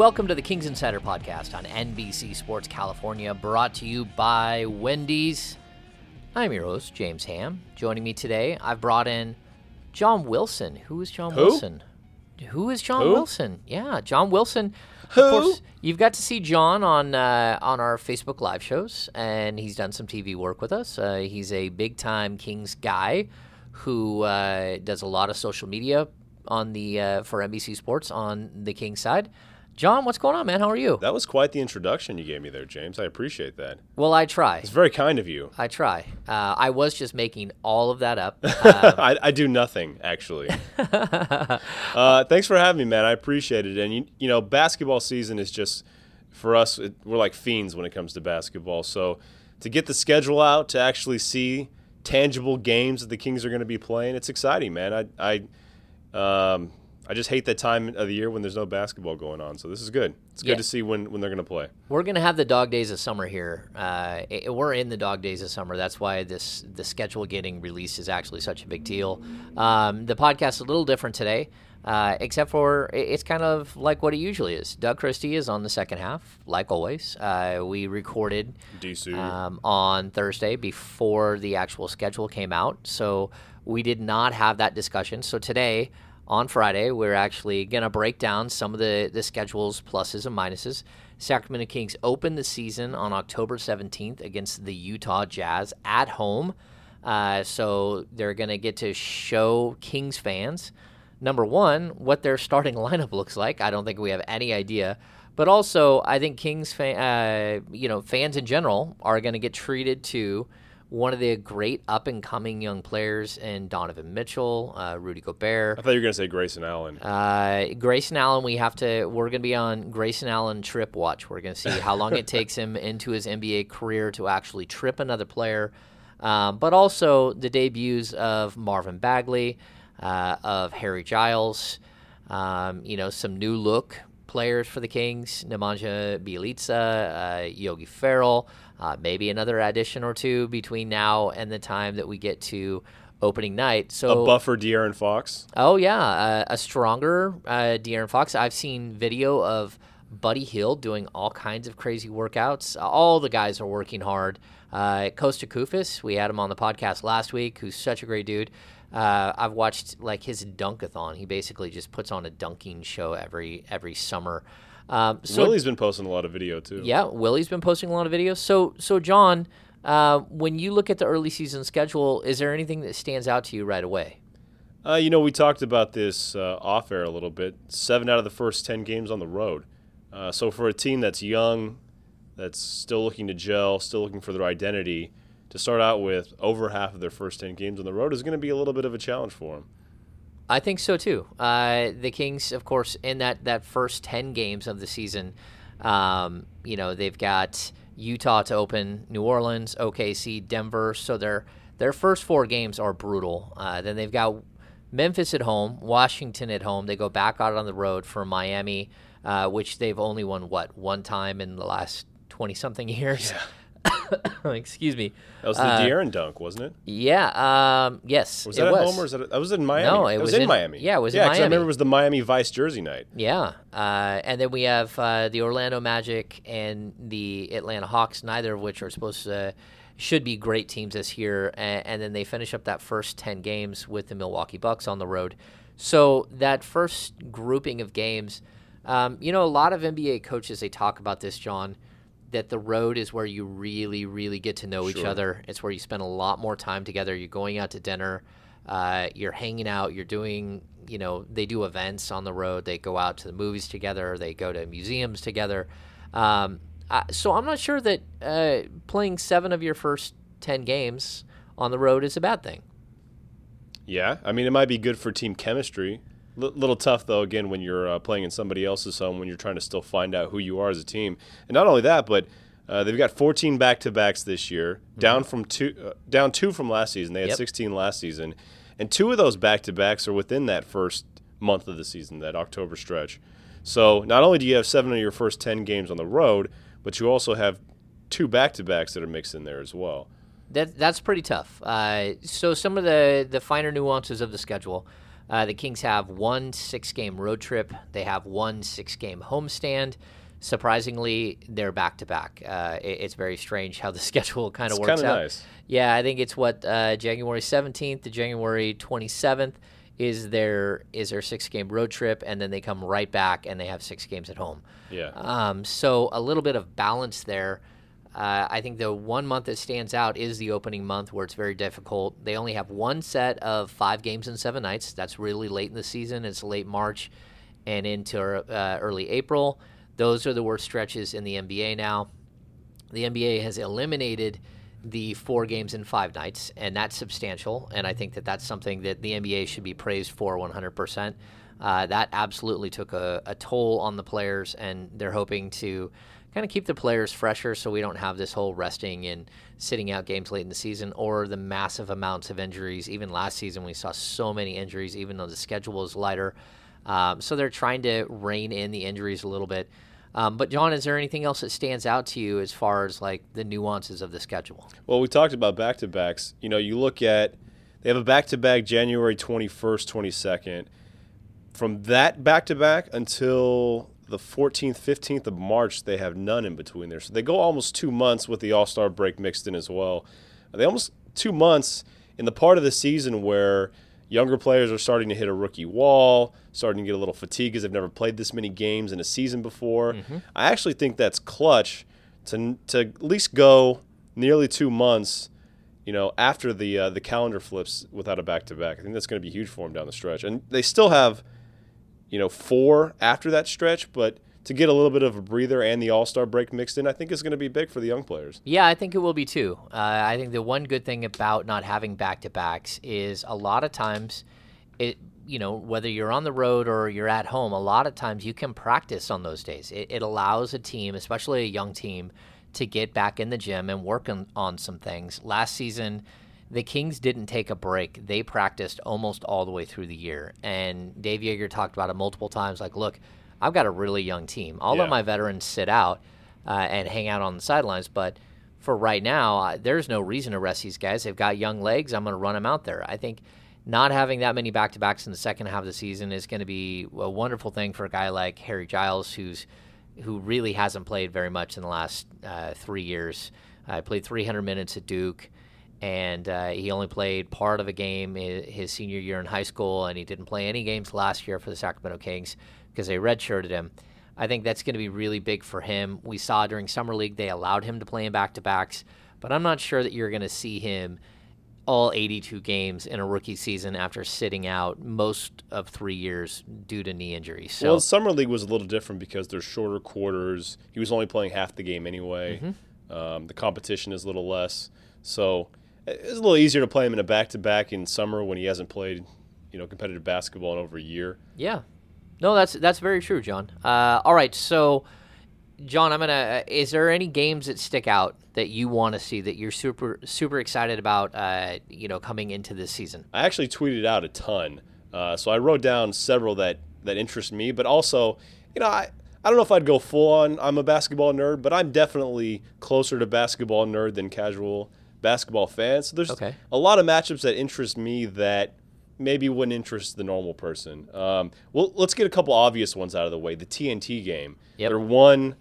Welcome to the Kings Insider Podcast on NBC Sports California, brought to you by Wendy's. I'm your host, James Ham. Joining me today, I've brought in Jon Wilson. Who is Jon Who? Wilson? Who is Jon Who? Wilson? Yeah, Jon Wilson. Who? Of course, you've got to see Jon on uh, on our Facebook live shows, and he's done some TV work with us. Uh, he's a big time Kings guy who uh, does a lot of social media on the uh, for NBC Sports on the Kings side. Jon, what's going on, man? How are you? That was quite the introduction you gave me there, James. I appreciate that. Well, I try. It's very kind of you. I try. Uh, I was just making all of that up. Uh, I, I do nothing actually. uh, thanks for having me, man. I appreciate it. And you, you know, basketball season is just for us. It, we're like fiends when it comes to basketball. So to get the schedule out, to actually see tangible games that the Kings are going to be playing, it's exciting, man. I, I, um, I just hate that time of the year when there's no basketball going on. So this is good. It's good Yeah. to see when, when they're going to play. we're gonna have the dog days of summer here. Uh, i- we're in the dog days of summer. That's why this the schedule getting released is actually such a big deal. Um, the podcast is a little different today, uh, except for i- it's kind of like what it usually is. Doug Christie is on the second half, like always. Uh, we recorded DC. um, on Thursday before the actual schedule came out. So we did not have that discussion. So today, on Friday, we're actually going to break down some of the, the schedules, pluses and minuses. Sacramento Kings open the season on October 17th against the Utah Jazz at home. Uh, so they're going to get to show Kings fans number one, what their starting lineup looks like. I don't think we have any idea. But also, I think Kings, fan, uh, you know, fans in general are going to get treated to one of the great up and coming young players in Donovan Mitchell, uh, Rudy Gobert. I thought you were going to say Grayson Allen. Uh, Grayson Allen, we have to. We're going to be on Grayson Allen trip watch. We're going to see how long it takes him into his NBA career to actually trip another player, um, but also the debuts of Marvin Bagley, uh, of Harry Giles, um, you know, some new look players for the Kings, Nemanja Bjelica, uh, Yogi Ferrell, uh, maybe another addition or two between now and the time that we get to opening night. So a buffer De'Aaron Fox. Oh yeah, uh, a stronger uh, De'Aaron Fox. I've seen video of Buddy Hield doing all kinds of crazy workouts. All the guys are working hard. Uh, Kosta Koufos, we had him on the podcast last week, who's such a great dude. Uh, I've watched like his dunkathon. He basically just puts on a dunking show every every summer. Um, so Willie's been posting a lot of video too. yeah, Willie's been posting a lot of videos. So, so Jon, uh, when you look at the early season schedule, is there anything that stands out to you right away? Uh, you know, we talked about this uh, off air a little bit. Seven out of the first 10 games on the road. Uh, so, for a team that's young, that's still looking to gel, still looking for their identity, to start out with over half of their first 10 games on the road is going to be a little bit of a challenge for them. I think so too. Uh, the Kings, of course, in that, that first 10 games of the season, um, you know, they've got Utah to open, New Orleans, OKC, Denver. So their, their first four games are brutal. Uh, then they've got Memphis at home, Washington at home. They go back out on the road for Miami, uh, which they've only won, what, one time in the last 20 something years? Excuse me. That was the Uh, De'Aaron dunk, wasn't it? Yeah. Um, yes. Was it that at was. home or was that? That was in Miami. No, it That was in, in- Miami. yeah, it was in yeah, 'cause I remember it was the Miami Vice jersey night. Yeah, uh, and then we have uh, the Orlando Magic and the Atlanta Hawks, neither of which are supposed to should be great teams this year. And, and then they finish up that first ten games with the Milwaukee Bucks on the road. So that first grouping of games, um, you know, a lot of NBA coaches they talk about this, Jon, that the road is where you really, really get to know each other. It's where you spend a lot more time together. You're going out to dinner, uh, you're hanging out, you're doing, you know, they do events on the road. They go out to the movies together. They go to museums together. Um, I, so I'm not sure that uh, playing seven of your first ten games on the road is a bad thing. Yeah, I mean, it might be good for team chemistry. L- little tough though. Again, when you're uh, playing in somebody else's home, when you're trying to still find out who you are as a team, and not only that, but uh, they've got 14 back-to-backs this year, down from two, uh, down two from last season. They had Yep. 16 last season, and two of those back-to-backs are within that first month of the season, that October stretch. So not only do you have seven of your first 10 games on the road, but you also have two back-to-backs that are mixed in there as well. That that's pretty tough. Uh, so some of the the finer nuances of the schedule. Uh, the Kings have one six game road trip. They have one six game homestand. Surprisingly, they're back to back. It's very strange how the schedule kind of works kinda out. nice. Yeah, I think it's what uh, January seventeenth to January twenty seventh is their is their six game road trip, and then they come right back and they have six games at home. Yeah. Um, so a little bit of balance there. Uh, I think the one month that stands out is the opening month where it's very difficult. They only have one set of five games and seven nights. That's really late in the season. It's late March and into uh, early April. Those are the worst stretches in the NBA now. The NBA has eliminated the four games in five nights, and that's substantial. And I think that that's something that the NBA should be praised for 100%. Uh, that absolutely took a, a toll on the players, and they're hoping to kind of keep the players fresher so we don't have this whole resting and sitting out games late in the season or the massive amounts of injuries. Even last season, we saw so many injuries, even though the schedule was lighter. Um, so they're trying to rein in the injuries a little bit. Um, but Jon, is there anything else that stands out to you as far as like the nuances of the schedule? Well, we talked about back to backs. You know, you look at they have a back to back January 21st, 22nd. From that back to back until the 14th, 15th of March, they have none in between there. So they go almost two months with the All Star break mixed in as well. They almost two months in the part of the season where younger players are starting to hit a rookie wall, starting to get a little fatigue because they've never played this many games in a season before. I actually think that's clutch to, to at least go nearly two months, you know, after the uh, the calendar flips without a back to back. I think that's going to be huge for them down the stretch, and they still have, you know, four after that stretch, but. To get a little bit of a breather and the All Star break mixed in, I think is going to be big for the young players. Yeah, I think it will be too. Uh, I think the one good thing about not having back to backs is a lot of times, it you know whether you're on the road or you're at home, a lot of times you can practice on those days. It, it allows a team, especially a young team, to get back in the gym and work on, on some things. Last season, the Kings didn't take a break. They practiced almost all the way through the year. And Dave Joerger talked about it multiple times like, look, I've got a really young team. I'll Yeah. let my veterans sit out uh, and hang out on the sidelines, but for right now, uh, there's no reason to rest these guys. They've got young legs. I'm going to run them out there. I think not having that many back to backs in the second half of the season is going to be a wonderful thing for a guy like Harry Giles, who's who really hasn't played very much in the last uh, three years. I played 300 minutes at Duke, and uh, he only played part of a game his senior year in high school, and he didn't play any games last year for the Sacramento Kings because they redshirted him. I think that's going to be really big for him. We saw during summer league they allowed him to play in back to backs, but I'm not sure that you're going to see him all 82 games in a rookie season after sitting out most of three years due to knee injuries. So well, summer league was a little different because there's shorter quarters. He was only playing half the game anyway. Mm-hmm. Um, the competition is a little less, so it's a little easier to play him in a back-to-back in summer when he hasn't played, you know, competitive basketball in over a year. Yeah, no, that's that's very true, Jon. Uh, all right, so Jon, I'm gonna. Uh, is there any games that stick out that you want to see that you're super super excited about? Uh, you know, coming into this season. I actually tweeted out a ton, uh, so I wrote down several that that interest me, but also, you know, I. I don't know if I'd go full on. I'm a basketball nerd, but I'm definitely closer to basketball nerd than casual basketball fans. So there's Okay. a lot of matchups that interest me that maybe wouldn't interest the normal person. Um, well, let's get a couple obvious ones out of the way. The TNT game. Yep. Their one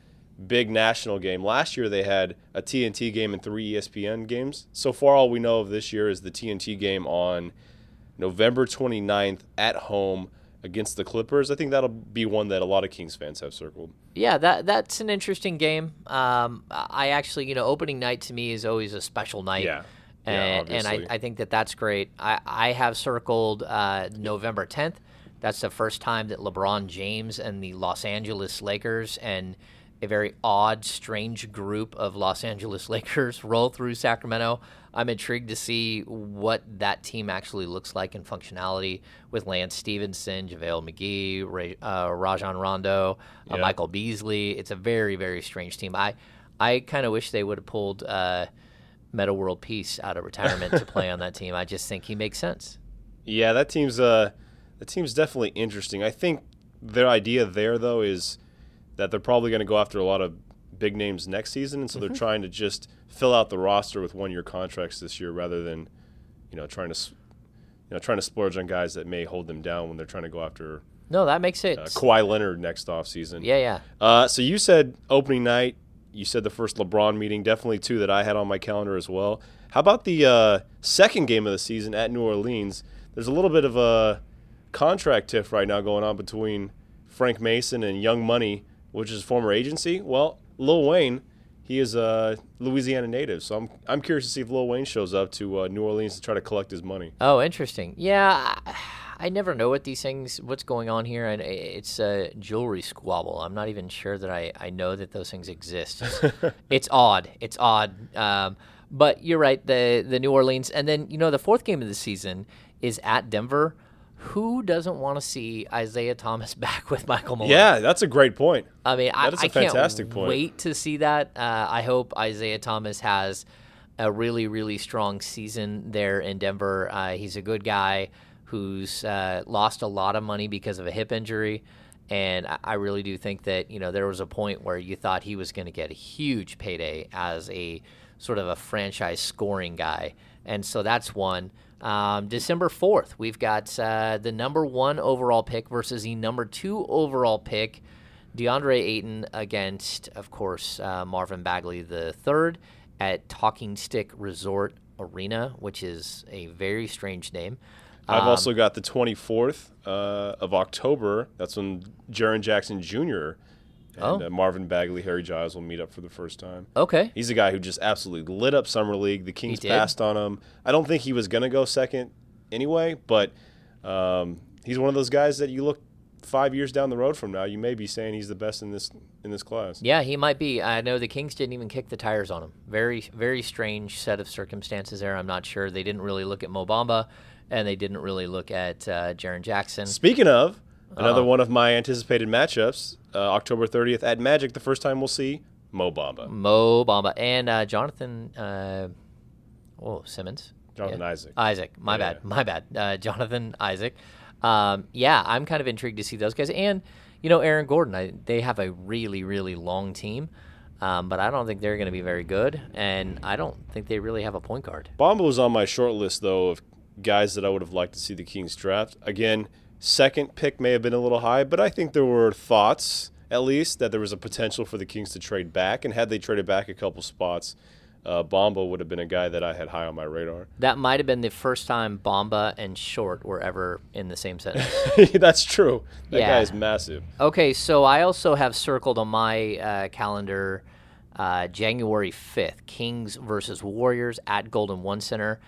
big national game. Last year they had a TNT game and three ESPN games. So far, all we know of this year is the TNT game on November 29th at home against the Clippers. I think that'll be one that a lot of Kings fans have circled. Yeah, that that's an interesting game. Um, I actually, you know, opening night to me is always a special night. Yeah. Yeah, And, and I. I think that that's great. I, I have circled uh, November 10th. That's the first time that LeBron James and the Los Angeles Lakers and a very odd, strange group of Los Angeles Lakers roll through Sacramento. I'm intrigued to see what that team actually looks like in functionality with Lance Stephenson, JaVale McGee, Ray, uh, Rajon Rondo, uh, Yeah. Michael Beasley. It's a very, very strange team. I, I kind of wish they would have pulled uh, Meta World Peace out of retirement to play on that team. I just think he makes sense. Yeah, that team's uh, that team's definitely interesting. I think their idea there though is that they're probably going to go after a lot of big names next season, and so they're trying to just fill out the roster with one-year contracts this year rather than, you know, trying to, you know, trying to splurge on guys that may hold them down when they're trying to go after No, that makes it. uh, Kawhi Leonard next offseason. yeah, yeah. Uh, so you said opening night. You said the first LeBron meeting. Definitely two that I had on my calendar as well. How about the uh, second game of the season at New Orleans? There's a little bit of a contract tiff right now going on between Frank Mason and Young Money, which is former agency. Well, Lil Wayne, he is a Louisiana native, so I'm I'm curious to see if Lil Wayne shows up to uh, New Orleans to try to collect his money. Oh, interesting. Yeah, I, I never know what these things, what's going on here, and it's a jewelry squabble. I'm not even sure that I, I know that those things exist. It's, it's odd. It's odd. Um, but you're right. The the New Orleans, and then you know the fourth game of the season is at Denver. Who doesn't want to see Isaiah Thomas back with Michael Malone? Yeah, that's a great point. I mean, I, That is a I can't fantastic point. wait to see that. Uh, I hope Isaiah Thomas has a really, really strong season there in Denver. Uh, he's a good guy who's uh, lost a lot of money because of a hip injury. And I- I really do think that, you know, there was a point where you thought he was going to get a huge payday as a sort of a franchise scoring guy. And so that's one. Um, December 4th, we've got uh, the number one overall pick versus the number two overall pick. DeAndre Ayton against, of course, uh, Marvin Bagley the third at Talking Stick Resort Arena, which is a very strange name. I've Um, also got the 24th uh, of October. That's when Jaren Jackson Jr. and Oh. uh, Marvin Bagley, Harry Giles will meet up for the first time. Okay. He's a guy who just absolutely lit up Summer League. The Kings passed on him. I don't think he was going to go second anyway, but um, he's one of those guys that you look five years down the road from now, you may be saying he's the best in this in this class. Yeah, he might be. I know the Kings didn't even kick the tires on him. Very, very strange set of circumstances there. I'm not sure. They didn't really look at Mo Bamba, and they didn't really look at uh, Jaren Jackson. Speaking of, another Uh-oh. one of my anticipated matchups, uh, October 30th at Magic, the first time we'll see Mo Bamba, Mo Bamba and uh, Jonathan. Uh, oh, Simmons. Jonathan Yeah. Isaac. Isaac. My Yeah. bad. My bad. Uh, Jonathan Isaac. Um, yeah, I'm kind of intrigued to see those guys. And, you know, Aaron Gordon, I, they have a really, really long team. Um, but I don't think they're going to be very good. And I don't think they really have a point guard. Bamba was on my short list though of guys that I would have liked to see the Kings draft. Again, second pick may have been a little high, but I think there were thoughts at least that there was a potential for the Kings to trade back, and had they traded back a couple spots, uh, Bamba would have been a guy that I had high on my radar. That might have been the first time Bamba and Short were ever in the same sentence. That's true. That Yeah. guy is massive. Okay, so I also have circled on my uh, calendar uh, January 5th Kings versus Warriors at Golden One Center.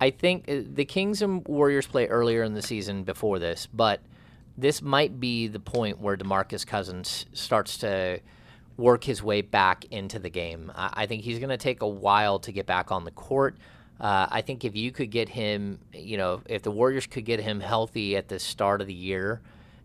I think uh, the Kings and Warriors play earlier in the season before this, but this might be the point where DeMarcus Cousins starts to work his way back into the game. I, think he's going to take a while to get back on the court. Uh, I think if you could get him, you know, if the Warriors could get him healthy at the start of the year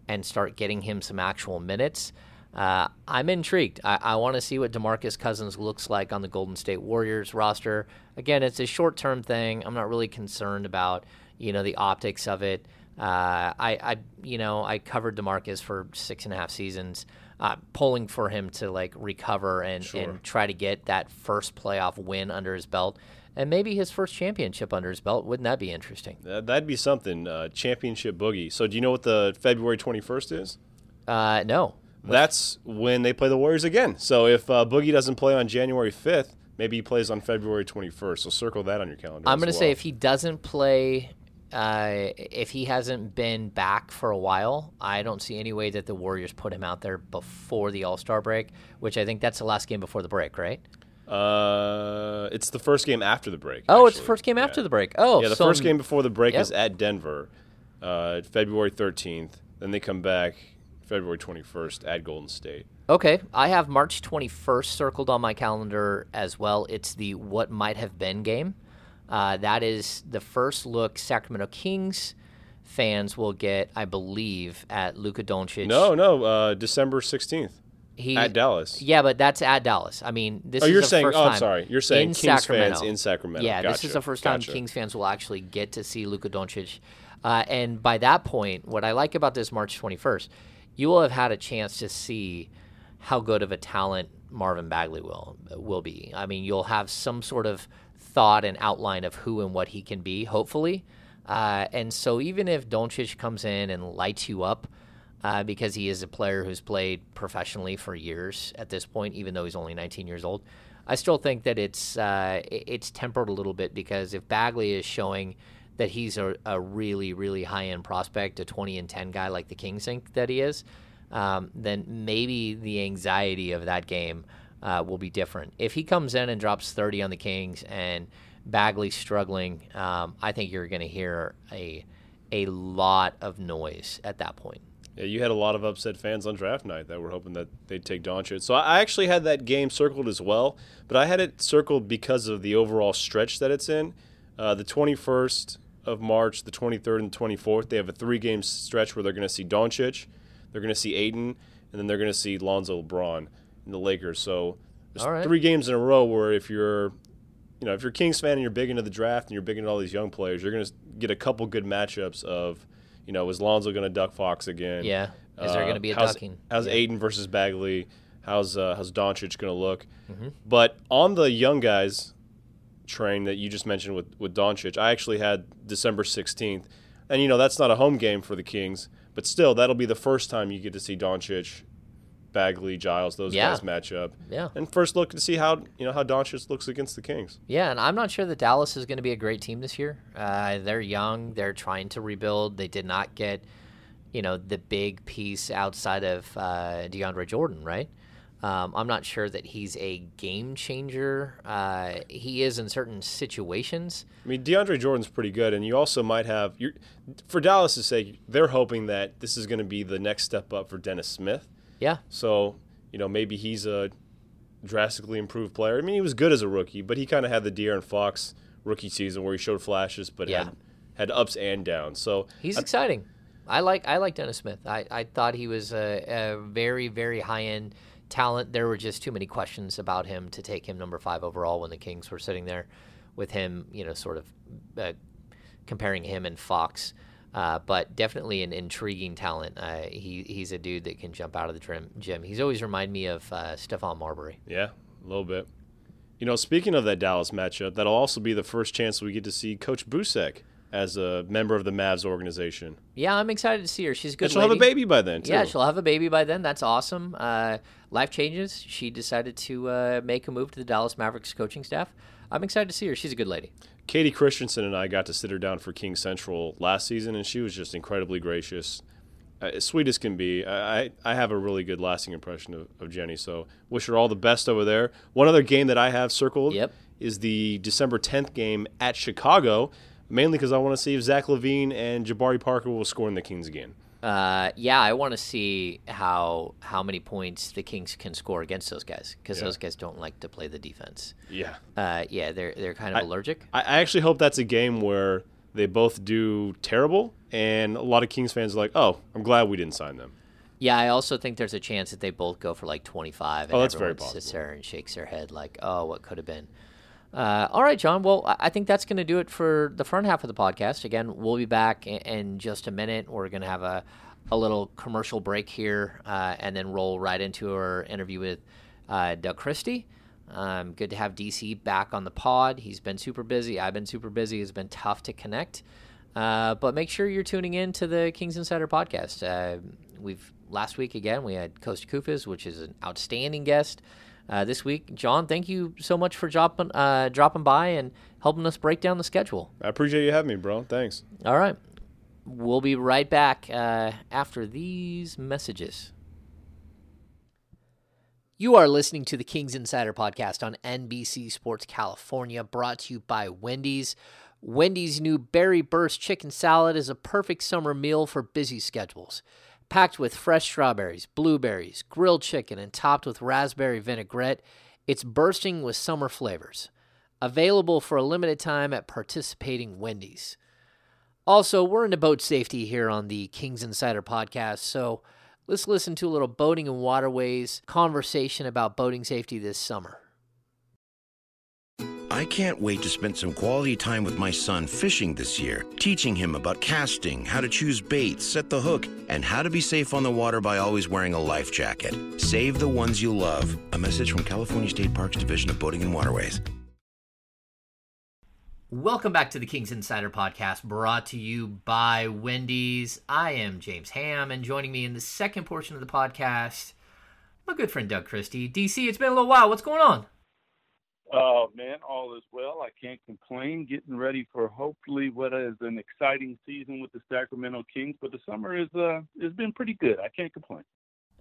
and start getting him some actual minutes, uh, I'm intrigued. I, I want to see what DeMarcus Cousins looks like on the Golden State Warriors roster. Again, it's a short term thing. I'm not really concerned about, you know, the optics of it. Uh, I, I, you know, I covered Demarcus for six and a half seasons, uh, pulling for him to like recover and, and try to get that first playoff win under his belt, and maybe his first championship under his belt. Wouldn't that be interesting? That, that'd be something. Uh, championship boogie. So, do you know what the February 21st is? Uh, no, That's when they play the Warriors again. So, if uh, Boogie doesn't play on January 5th, maybe he plays on February 21st. So, circle that on your calendar. I'm going to say if he doesn't play, uh, if he hasn't been back for a while, I don't see any way that the Warriors put him out there before the All Star break, which I think that's the last game before the break, right? Uh, it's the first game after the break. Oh, it's the first game Yeah. after the break. Oh, Yeah, the so first game before the break Yep. is at Denver, uh, February 13th. Then they come back February 21st at Golden State. Okay, I have March 21st circled on my calendar as well. It's the what might have been game. Uh, that is the first look Sacramento Kings fans will get, I believe, at Luka Doncic. No, no, uh, December 16th he, at Dallas. Yeah, but that's at Dallas. I mean, this Oh, is you're the saying- oh, I'm sorry. You're saying in Kings Sacramento. fans in Sacramento. Yeah, this is the first time gotcha. Kings fans will actually get to see Luka Doncic. Uh, and by that point, what I like about this March 21st, you will have had a chance to see how good of a talent Marvin Bagley will will be. I mean, you'll have some sort of thought and outline of who and what he can be, hopefully. Uh, and so even if Doncic comes in and lights you up, uh, because he is a player who's played professionally for years at this point, even though he's only 19 years old. I still think that it's uh, it's tempered a little bit because if Bagley is showing that he's a, a really really high end prospect, a 20 and 10 guy like the Kings think that he is, um, then maybe the anxiety of that game uh, will be different. If he comes in and drops 30 on the Kings and Bagley's struggling, um, I think you're going to hear a a lot of noise at that point. Yeah, you had a lot of upset fans on draft night that were hoping that they'd take Doncic. So I actually had that game circled as well, but I had it circled because of the overall stretch that it's in. Uh, the 21st of March, the 23rd and 24th, they have a three-game stretch where they're going to see Doncic, they're going to see Ayton, and then they're going to see Lonzo LeBron in the Lakers. So there's right. three games in a row where if you're you know, if you're a Kings fan and you're big into the draft and you're big into all these young players, you're going to get a couple good matchups of, you know, is Lonzo going to duck Fox again? Yeah. Is there Uh, going to be a how's, ducking? How's Yeah. Ayton versus Bagley? How's uh, how's Doncic going to look? Mm-hmm. But on the young guys train that you just mentioned with with Doncic, I actually had December 16th, and you know that's not a home game for the Kings, but still that'll be the first time you get to see Doncic, Bagley, Giles, those Yeah. guys match up. Yeah. And first look to see how you know how Doncic looks against the Kings. Yeah, and I'm not sure that Dallas is going to be a great team this year. Uh, they're young. They're trying to rebuild. They did not get, you know, the big piece outside of uh, DeAndre Jordan, right? Um, I'm not sure that he's a game changer. Uh, he is in certain situations. I mean, DeAndre Jordan's pretty good, and you also might have you're, for Dallas' sake, they're hoping that this is going to be the next step up for Dennis Smith. Yeah, So, you know, maybe he's a drastically improved player. I mean, he was good as a rookie, but he kind of had the De'Aaron Fox rookie season where he showed flashes, but Yeah. had had ups and downs. So he's exciting. I like I like Dennis Smith. I, I thought he was a, a very very high end talent. There were just too many questions about him to take him number five overall when the Kings were sitting there with him. You know, sort of uh, comparing him and Fox. Uh, but definitely an intriguing talent. Uh, he he's a dude that can jump out of the gym. gym. He's always remind me of uh, Stephon Marbury. yeah, a little bit. You know, speaking of that Dallas matchup, that'll also be the first chance we get to see Coach Boucek as a member of the Mavs organization. Yeah, I'm excited to see her. She's a good. And she'll have a baby by then, too. Yeah, she'll have a baby by then. That's awesome. Uh, life changes. She decided to uh, make a move to the Dallas Mavericks coaching staff. I'm excited to see her. She's a good lady. Katie Christensen and I got to sit her down for King Central last season, and she was just incredibly gracious, uh, as sweet as can be. I, I I have a really good lasting impression of, of Jenny, so wish her all the best over there. One other game that I have circled Yep. is the December 10th game at Chicago, mainly because I want to see if Zach LaVine and Jabari Parker will score in the Kings again. Uh, yeah, I want to see how how many points the Kings can score against those guys because Yeah. those guys don't like to play the defense. Yeah. Uh, yeah, they're they're kind of allergic. I, I actually hope that's a game where they both do terrible, and a lot of Kings fans are like, oh, I'm glad we didn't sign them. Yeah, I also think there's a chance that they both go for like 25. And Oh, that's very everyone sits possible. there and shakes their head like, oh, what could have been. Uh, all right, Jon. Well, I think that's going to do it for the front half of the podcast. Again, we'll be back in, just a minute. We're going to have a, a little commercial break here uh, and then roll right into our interview with uh, Doug Christie. Um, good to have DC back on the pod. He's been super busy. I've been super busy. It's been tough to connect. Uh, but make sure you're tuning in to the Kings Insider podcast. Uh, we've last week again we had Kosta Koufos, which is an outstanding guest. Uh, this week, Jon, thank you so much for dropping uh, dropping by and helping us break down the schedule. I appreciate you having me, bro. Thanks. All right, we'll be right back uh, after these messages. You are listening to the Kings Insider podcast on NBC Sports California, brought to you by Wendy's. Wendy's new Berry Burst Chicken Salad is a perfect summer meal for busy schedules. Packed with fresh strawberries, blueberries, grilled chicken, and topped with raspberry vinaigrette, it's bursting with summer flavors. Available for a limited time at participating Wendy's. Also, we're into boat safety here on the Kings Insider podcast, so let's listen to a little boating and waterways conversation about boating safety this summer. I can't wait to spend some quality time with my son fishing this year, teaching him about casting, how to choose baits, set the hook, and how to be safe on the water by always wearing a life jacket. Save the ones you love. A message from California State Parks Division of Boating and Waterways. Welcome back to the Kings Insider podcast, brought to you by Wendy's. I am James Ham, and joining me in the second portion of the podcast, my good friend Doug Christie. DC, it's been a little while. What's going on? Oh man, all is well. I can't complain. Getting ready for hopefully what is an exciting season with the Sacramento Kings. But the summer is uh has been pretty good. I can't complain.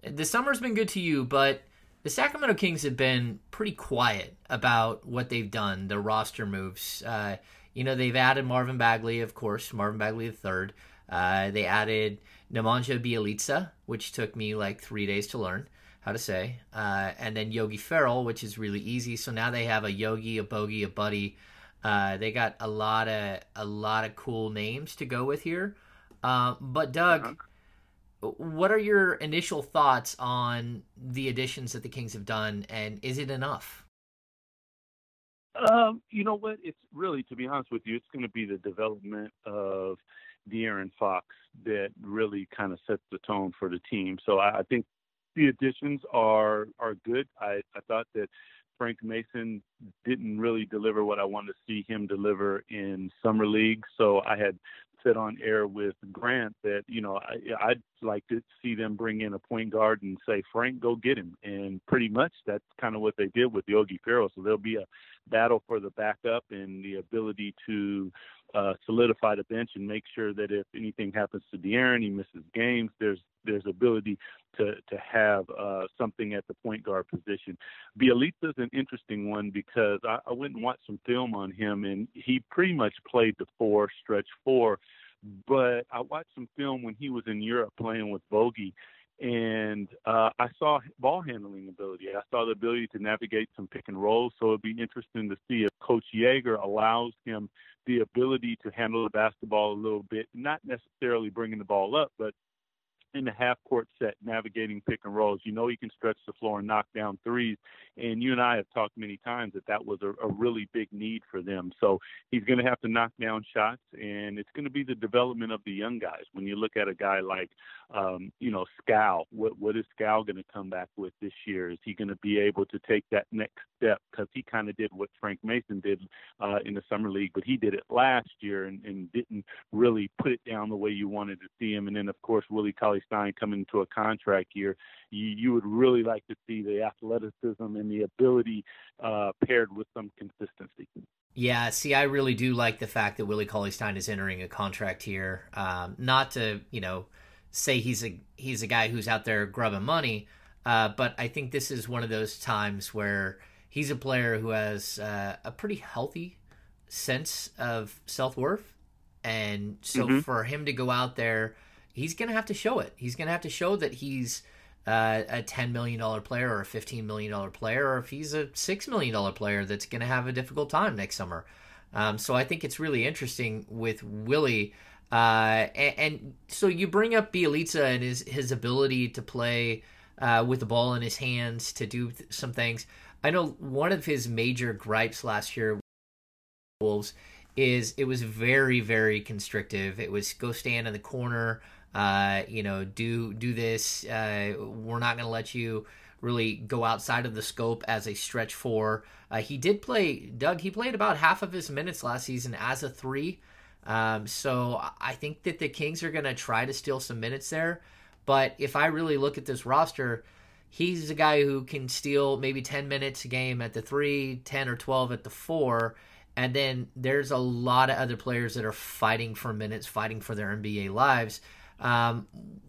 The summer's been good to you, but the Sacramento Kings have been pretty quiet about what they've done. Their roster moves. Uh, you know, they've added Marvin Bagley, of course, Marvin Bagley the third. Uh, they added Nemanja Bjelica, which took me like three days to learn how to say, uh, and then Yogi Ferrell, which is really easy. So now they have a Yogi, a Bogey, a Buddy. Uh, they got a lot of a lot of cool names to go with here. Uh, but Doug, uh-huh. what are your initial thoughts on the additions that the Kings have done, and is it enough? Um, you know what? It's really, to be honest with you, it's going to be the development of De'Aaron Fox that really kind of sets the tone for the team. So I, I think the additions are are good. I, I thought that Frank Mason didn't really deliver what I wanted to see him deliver in summer league. So I had said on air with Grant that you know I, I'd like to see them bring in a point guard and say Frank, go get him. And pretty much that's kind of what they did with Yogi Ferrell. So there'll be a battle for the backup and the ability to uh, solidify the bench and make sure that if anything happens to De'Aaron, he misses games. There's there's ability to to have uh, something at the point guard position. Bjelica's an interesting one because I, I went and watched some film on him, and he pretty much played the four, stretch four. But I watched some film when he was in Europe playing with Bogey, and uh, I saw ball handling ability. I saw the ability to navigate some pick and rolls. So it'd be interesting to see if Coach Joerger allows him the ability to handle the basketball a little bit, not necessarily bringing the ball up, but in the half court set, navigating pick and rolls. You know he can stretch the floor and knock down threes. And you and I have talked many times that that was a, a really big need for them. So he's going to have to knock down shots, and it's going to be the development of the young guys. When you look at a guy like, um, you know, Skal, what what is Skal going to come back with this year? Is he going to be able to take that next step? Because he kind of did what Frank Mason did uh, in the summer league, but he did it last year and, and didn't really put it down the way you wanted to see him. And then of course Willie Cauley Stein coming into a contract year, you, you would really like to see the athleticism and the ability uh, paired with some consistency. Yeah, see, I really do like the fact that Willie Cauley Stein is entering a contract here. Um, not to, you know, say he's a he's a guy who's out there grubbing money, uh, but I think this is one of those times where he's a player who has uh, a pretty healthy sense of self worth, and so mm-hmm. for him to go out there he's going to have to show it. He's going to have to show that he's uh, a $10 million player or a $15 million player, or if he's a $6 million player that's going to have a difficult time next summer. Um, so I think it's really interesting with Willie. Uh, and, and, so you bring up Bjelica and his, his ability to play uh, with the ball in his hands, to do th- some things. I know one of his major gripes last year, Wolves, is it was very, very constrictive. It was go stand in the corner uh, you know, do do this. Uh, we're not going to let you really go outside of the scope as a stretch four. Uh, he did play, Doug. He played about half of his minutes last season as a three. Um, so I think that the Kings are going to try to steal some minutes there. But if I really look at this roster, he's a guy who can steal maybe 10 minutes a game at the three, 10 or 12 at the four. And then there's a lot of other players that are fighting for minutes, fighting for their NBA lives. Um,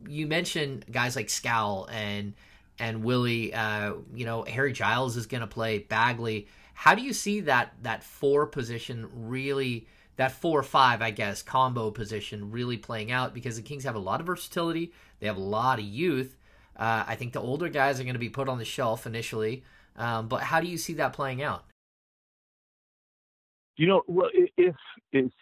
you mentioned guys like Skal and and Willie. Uh, you know, Harry Giles is going to play Bagley. How do you see that that four position really that four five, I guess, combo position really playing out because the Kings have a lot of versatility. They have a lot of youth. Uh, I think the older guys are going to be put on the shelf initially. Um, but how do you see that playing out? You know, well, if, if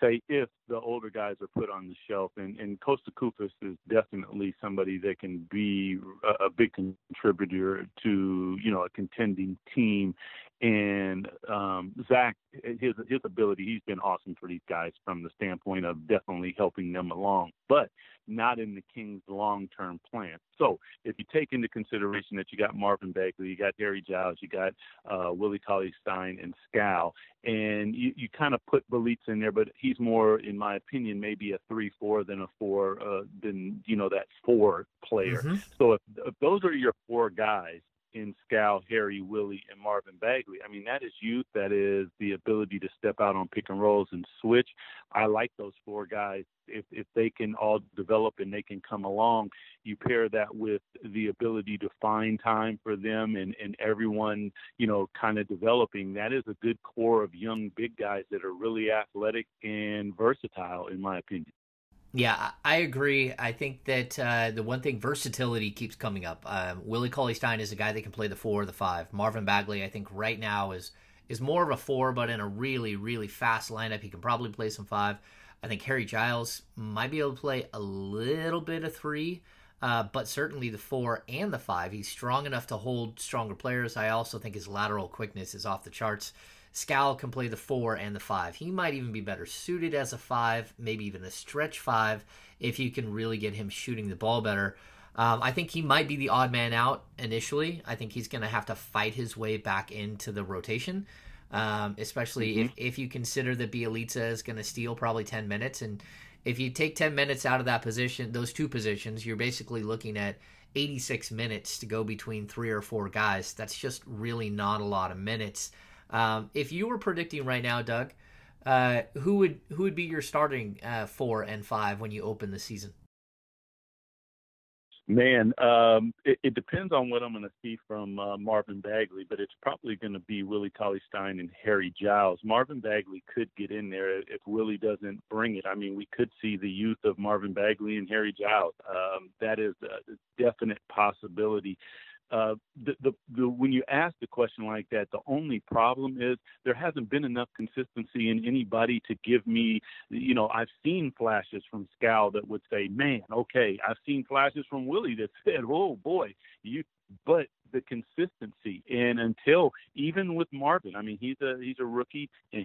say if the older guys are put on the shelf, and and Kosta Koufos is definitely somebody that can be a, a big contributor to you know a contending team, and um, Zach, his his ability, he's been awesome for these guys from the standpoint of definitely helping them along, but not in the Kings' long-term plan. So if you take into consideration that you got Marvin Bagley, you got Harry Giles, you got uh, Willie Cauley Stein and Skal, and you, you kind of put Bjelica in there, but he's more, in my opinion, maybe a three-four than a four, uh, than you know that four player. Mm-hmm. So if, if those are your four guys in Skal, Harry, Willie, and Marvin Bagley. I mean, that is youth. That is the ability to step out on pick and rolls and switch. I like those four guys. If if they can all develop and they can come along, you pair that with the ability to find time for them and and everyone, you know, kind of developing. That is a good core of young big guys that are really athletic and versatile, in my opinion. Yeah, I agree. I think that uh, the one thing versatility keeps coming up. Um, Willie Cauley Stein is a guy that can play the four or the five. Marvin Bagley, I think, right now is is more of a four, but in a really really fast lineup, he can probably play some five. I think Harry Giles might be able to play a little bit of three, uh, but certainly the four and the five. He's strong enough to hold stronger players. I also think his lateral quickness is off the charts. Skal can play the four and the five. He might even be better suited as a five, maybe even a stretch five, if you can really get him shooting the ball better. Um, I think he might be the odd man out initially. I think he's going to have to fight his way back into the rotation, um, especially mm-hmm. if, if you consider that Bjelica is going to steal probably 10 minutes. And if you take 10 minutes out of that position, those two positions, you're basically looking at 86 minutes to go between three or four guys. That's just really not a lot of minutes. Um, if you were predicting right now, Doug, uh, who would who would be your starting uh, four and five when you open the season? Man, um, it, it, depends on what I'm going to see from uh, Marvin Bagley, but it's probably going to be Willie Cauley Stein and Harry Giles. Marvin Bagley could get in there if Willie doesn't bring it. I mean, we could see the youth of Marvin Bagley and Harry Giles. Um, that is a definite possibility. Uh, the, the, the, when you ask a question like that, the only problem is there hasn't been enough consistency in anybody to give me, you know, I've seen flashes from Skal that would say, man, okay, I've seen flashes from Willie that said, oh boy, you, but the consistency and until even with Marvin, I mean, he's a he's a rookie and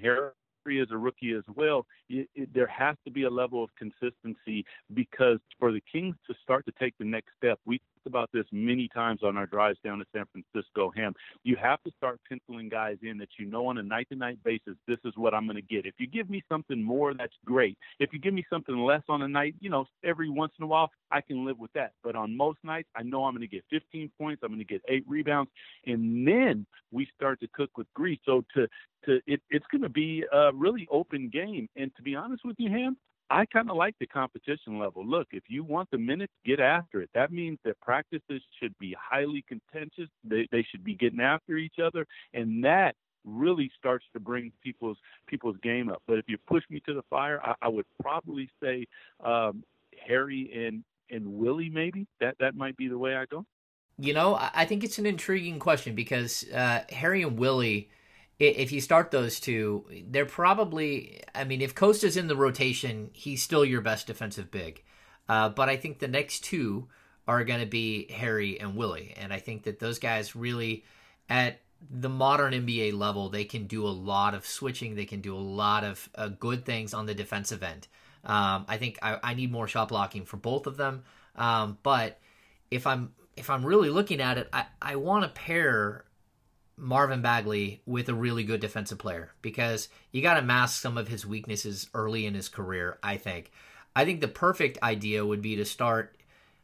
Harry is a rookie as well. It, it, there has to be a level of consistency because for the Kings to start to take the next step, we talked about this many times on our drives down to San Francisco. Ham, you have to start penciling guys in that you know on a night to night basis, this is what I'm going to get. If you give me something more, that's great. If you give me something less on a night, you know, every once in a while, I can live with that. But on most nights, I know I'm going to get 15 points, I'm going to get eight rebounds, and then we start to cook with grease. So to to it, it's going to be a really open game. And to be honest with you, Ham, I kind of like the competition level. Look, if you want the minutes, get after it. That means that practices should be highly contentious. They, they should be getting after each other, and that really starts to bring people's people's game up. But if you push me to the fire, I, I would probably say um, Harry and and Willie. Maybe that that might be the way I go. You know, I think it's an intriguing question because uh, Harry and Willie if you start those two, they're probably. I mean, if Kosta's in the rotation, he's still your best defensive big. Uh, but I think the next two are going to be Harry and Willie, and I think that those guys really, at the modern NBA level, they can do a lot of switching. They can do a lot of uh, good things on the defensive end. Um, I think I, I, need more shot blocking for both of them. Um, but if I'm if I'm really looking at it, I, I want to pair Marvin Bagley with a really good defensive player because you got to mask some of his weaknesses early in his career. I think. I think the perfect idea would be to start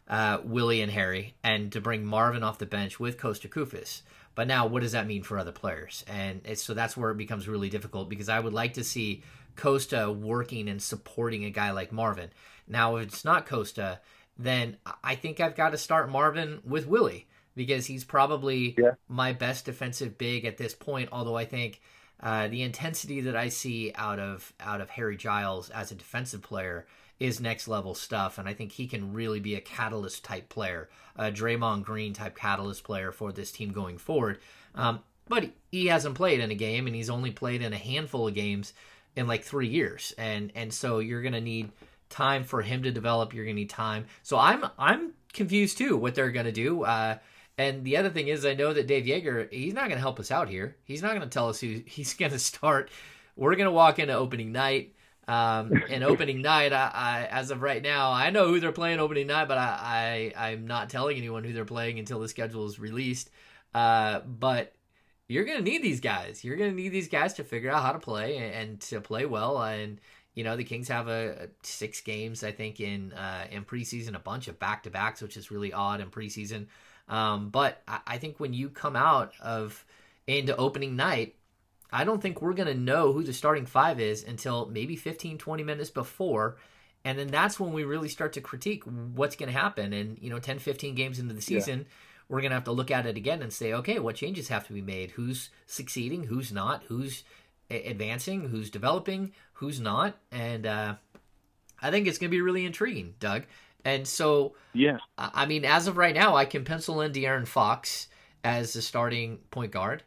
uh, Willie and Harry and to bring Marvin off the bench with Kosta Koufos. But now, what does that mean for other players? And so that's where it becomes really difficult because I would like to see Kosta working and supporting a guy like Marvin. Now, if it's not Kosta, then I think I've got to start Marvin with Willie because he's probably yeah. my best defensive big at this point. Although I think uh, the intensity that I see out of out of Harry Giles as a defensive player is next level stuff, and I think he can really be a catalyst type player, a Draymond Green type catalyst player for this team going forward. Um, but he hasn't played in a game, and he's only played in a handful of games in like three years, and and so you're gonna need time for him to develop. You're gonna need time. So I'm I'm confused too what they're gonna do. Uh, and the other thing is, I know that Dave Joerger, he's not going to help us out here. He's not going to tell us who he's going to start. We're going to walk into opening night. Um, and opening night, I, I, as of right now, I know who they're playing opening night, but I, I I'm not telling anyone who they're playing until the schedule is released. Uh, but you're going to need these guys. You're going to need these guys to figure out how to play and, and to play well. And you know the Kings have a, a six games, I think, in uh, in preseason, a bunch of back to backs, which is really odd in preseason. Um, but I, I think when you come out of into opening night, I don't think we're going to know who the starting five is until maybe 15, 20 minutes before. And then that's when we really start to critique what's going to happen. And, you know, 10, 15 games into the season, yeah. we're going to have to look at it again and say, okay, what changes have to be made? Who's succeeding? Who's not? Who's advancing? Who's developing? Who's not? And uh, I think it's going to be really intriguing, Doug. And so, yeah, I mean, as of right now, I can pencil in De'Aaron Fox as the starting point guard.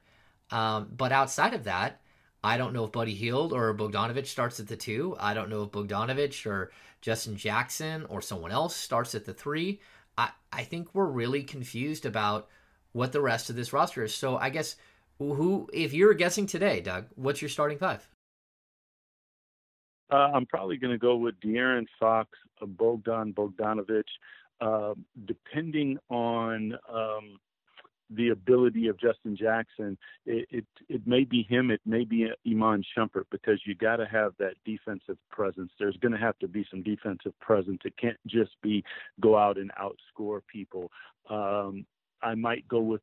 Um, but outside of that, I don't know if Buddy Hield or Bogdanovich starts at the two. I don't know if Bogdanovich or Justin Jackson or someone else starts at the three. I, I think we're really confused about what the rest of this roster is. So I guess who, if you're guessing today, Doug, what's your starting five? Uh, I'm probably going to go with De'Aaron Fox, uh, Bogdan Bogdanovich, uh, depending on um, the ability of Justin Jackson. It, it, it may be him, it may be Iman Shumpert because you got to have that defensive presence. There's going to have to be some defensive presence. It can't just be go out and outscore people. Um, I might go with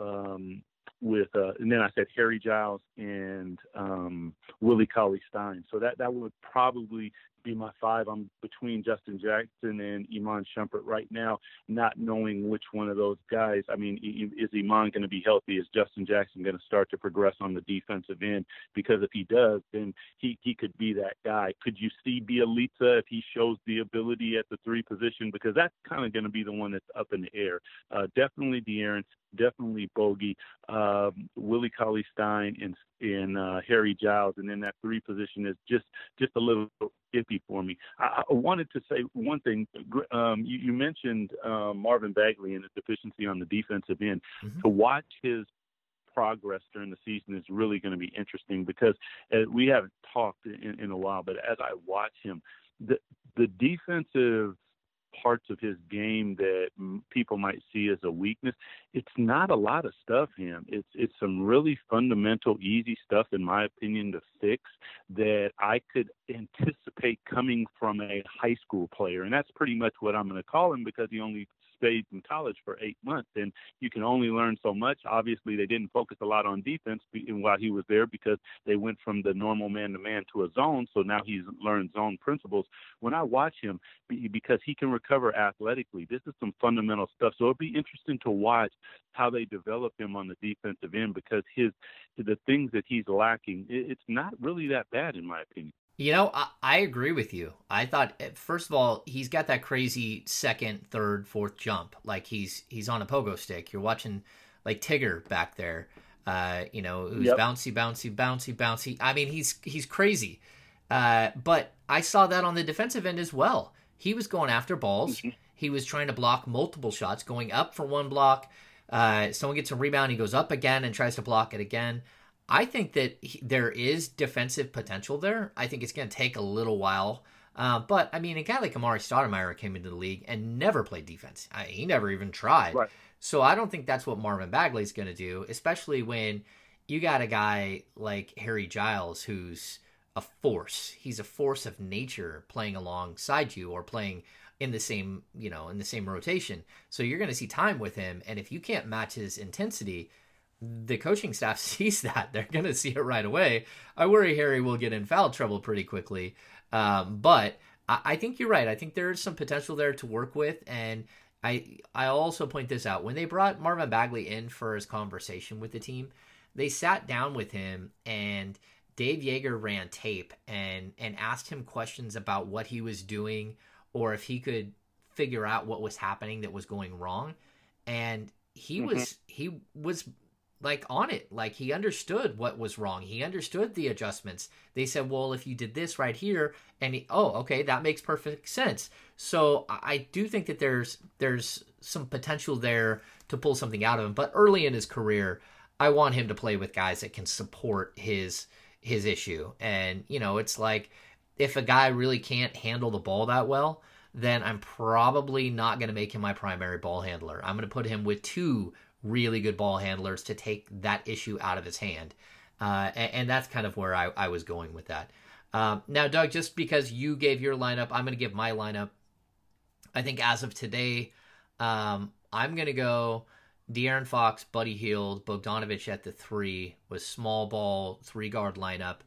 um, with uh, and then I said Harry Giles and um, Willie Cauley Stein. So that that would probably be my five. I'm between Justin Jackson and Iman Shumpert right now, not knowing which one of those guys. I mean, is Iman going to be healthy? Is Justin Jackson going to start to progress on the defensive end? Because if he does, then he he could be that guy. Could you see Bjelica if he shows the ability at the three position? Because that's kind of going to be the one that's up in the air. Uh, definitely De'Aaron, definitely Bogey, um, Willie Cauley Stein, and and uh, Harry Giles, and then that three position is just just a little iffy for me. I, I wanted to say one thing. Um, you, you, mentioned uh, Marvin Bagley and the deficiency on the defensive end. Mm-hmm. To watch his progress during the season is really going to be interesting because uh, we haven't talked in, in a while, but as I watch him, the the defensive parts of his game that people might see as a weakness. It's not a lot of stuff, him. It's it's some really fundamental, easy stuff, in my opinion, to fix that I could anticipate coming from a high school player, and that's pretty much what I'm going to call him because he only stayed in college for eight months, and you can only learn so much. Obviously, they didn't focus a lot on defense while he was there because they went from the normal man-to-man to a zone. So now he's learned zone principles. When I watch him, because he can recover athletically, this is some fundamental stuff. So it'll be interesting to watch how they develop him on the defensive end because his the things that he's lacking, it's not really that bad in my opinion. You know, I, I, agree with you. I thought eh, first of all, he's got that crazy second, third, fourth jump. Like he's he's on a pogo stick. You're watching like Tigger back there. Uh, you know, who's yep. bouncy, bouncy, bouncy, bouncy. I mean, he's he's crazy. Uh, but I saw that on the defensive end as well. He was going after balls. Mm-hmm. He was trying to block multiple shots, going up for one block. Uh, someone gets a rebound, he goes up again and tries to block it again. I think that he, there is defensive potential there. I think it's going to take a little while. Uh, but I mean, a guy like Amar'e Stoudemire came into the league and never played defense. I, he never even tried. Right. So I don't think that's what Marvin Bagley is going to do, especially when you got a guy like Harry Giles who's a force. He's a force of nature playing alongside you or playing in the same, you know, in the same rotation. So you're going to see time with him and if you can't match his intensity, the coaching staff sees that. They're going to see it right away. I worry Harry will get in foul trouble pretty quickly. Um, but I, I, think you're right. I think there is some potential there to work with. And I I also point this out when they brought Marvin Bagley in for his conversation with the team, they sat down with him and Dave Joerger ran tape and and asked him questions about what he was doing or if he could figure out what was happening that was going wrong and he mm-hmm. was he was like on it. Like he understood what was wrong. He understood the adjustments. They said well if you did this right here and he, oh okay that makes perfect sense. So i do think that there's there's some potential there to pull something out of him but early in his career i want him to play with guys that can support his his issue. And you know it's like if a guy really can't handle the ball that well then i'm probably not going to make him my primary ball handler. I'm going to put him with two really good ball handlers to take that issue out of his hand. Uh, and, and, that's kind of where I, I was going with that. Um, now, Doug, just because you gave your lineup, I'm going to give my lineup. I think as of today, um, I'm going to go De'Aaron Fox, Buddy Hield, Bogdanovich at the three with small ball three guard lineup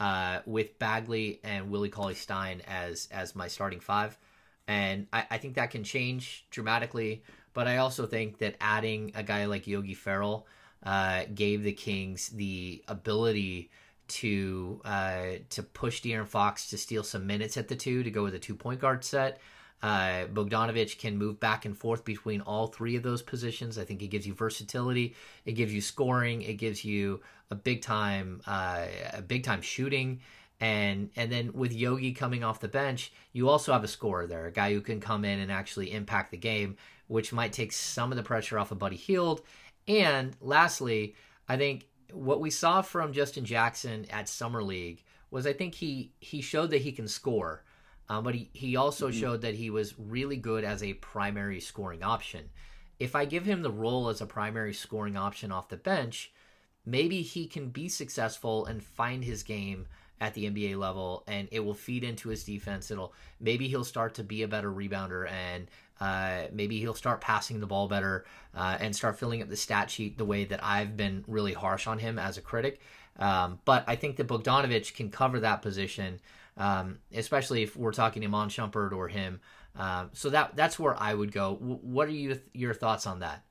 uh, with Bagley and Willie Cauley Stein as as my starting five. And I, I think that can change dramatically but I also think that adding a guy like Yogi Ferrell uh, gave the Kings the ability to uh, to push De'Aaron Fox to steal some minutes at the two to go with a two point guard set. Uh, Bogdanovich can move back and forth between all three of those positions. I think it gives you versatility. It gives you scoring. It gives you a big time, uh, a big time shooting. And and then with Yogi coming off the bench, you also have a scorer there, a guy who can come in and actually impact the game which might take some of the pressure off of Buddy Hield. And lastly, I think what we saw from Justin Jackson at Summer League was I think he he showed that he can score, um, but he, he also mm-hmm. showed that he was really good as a primary scoring option. If I give him the role as a primary scoring option off the bench, maybe he can be successful and find his game at the NBA level and it will feed into his defense. It'll maybe he'll start to be a better rebounder and uh, maybe he'll start passing the ball better uh, and start filling up the stat sheet the way that I've been really harsh on him as a critic. Um, but I think that Bogdanovich can cover that position, um, especially if we're talking Iman Shumpert or him. Um, so that that's where I would go. W- what are you your thoughts on that?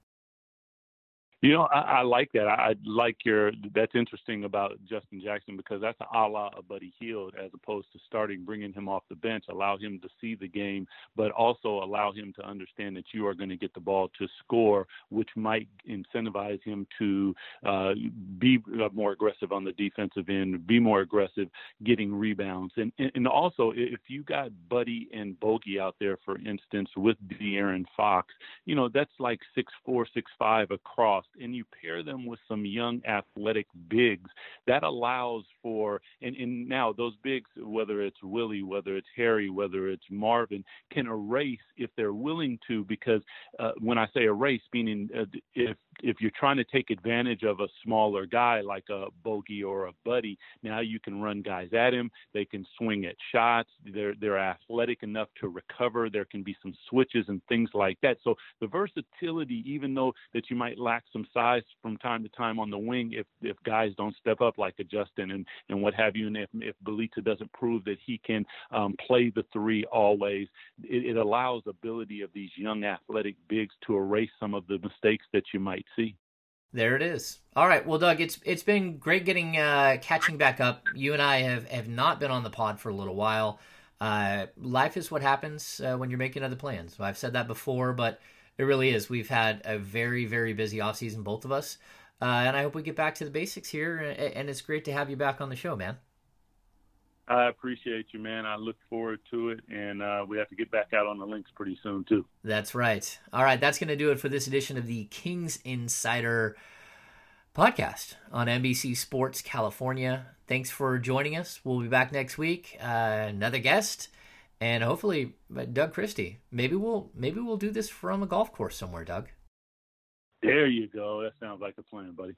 You know, I, I like that. I, I like your. That's interesting about Justin Jackson because that's a la of Buddy Hield, as opposed to starting bringing him off the bench, allow him to see the game, but also allow him to understand that you are going to get the ball to score, which might incentivize him to uh, be more aggressive on the defensive end, be more aggressive getting rebounds, and and also if you got Buddy and Bogey out there, for instance, with De'Aaron Fox, you know that's like six four, six five across and you pair them with some young athletic bigs, that allows for and, and now those bigs, whether it's Willie, whether it's Harry, whether it's Marvin, can erase if they're willing to. Because uh, when I say erase, meaning uh, if if you're trying to take advantage of a smaller guy like a bogey or a buddy, now you can run guys at him. They can swing at shots. They're they're athletic enough to recover. There can be some switches and things like that. So the versatility, even though that you might lack some size from time to time on the wing, if if guys don't step up like a Justin and and what have you, and if if Bjelica doesn't prove that he can um, play the three always, it, it allows ability of these young athletic bigs to erase some of the mistakes that you might see. There it is. All right, well, Doug, it's it's been great getting uh, catching back up. You and I have have not been on the pod for a little while. Uh, life is what happens uh, when you're making other plans. I've said that before, but it really is. We've had a very very busy off season, both of us, uh, and I hope we get back to the basics here. And it's great to have you back on the show, man. I appreciate you, man. I look forward to it, and uh, we have to get back out on the links pretty soon too. That's right. All right, that's going to do it for this edition of the Kings Insider podcast on NBC Sports California. Thanks for joining us. We'll be back next week. Uh, another guest, and hopefully uh, Doug Christie. Maybe we'll maybe we'll do this from a golf course somewhere, Doug. There you go. That sounds like a plan, buddy.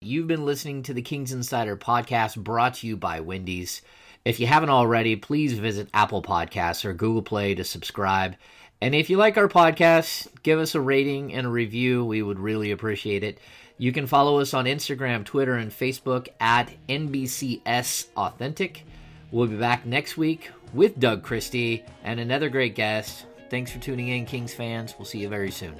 You've been listening to the Kings Insider podcast brought to you by Wendy's. If you haven't already, please visit Apple Podcasts or Google Play to subscribe. And if you like our podcast, give us a rating and a review. We would really appreciate it. You can follow us on Instagram, Twitter, and Facebook at NBCS Authentic. We'll be back next week with Doug Christie and another great guest. Thanks for tuning in, Kings fans. We'll see you very soon.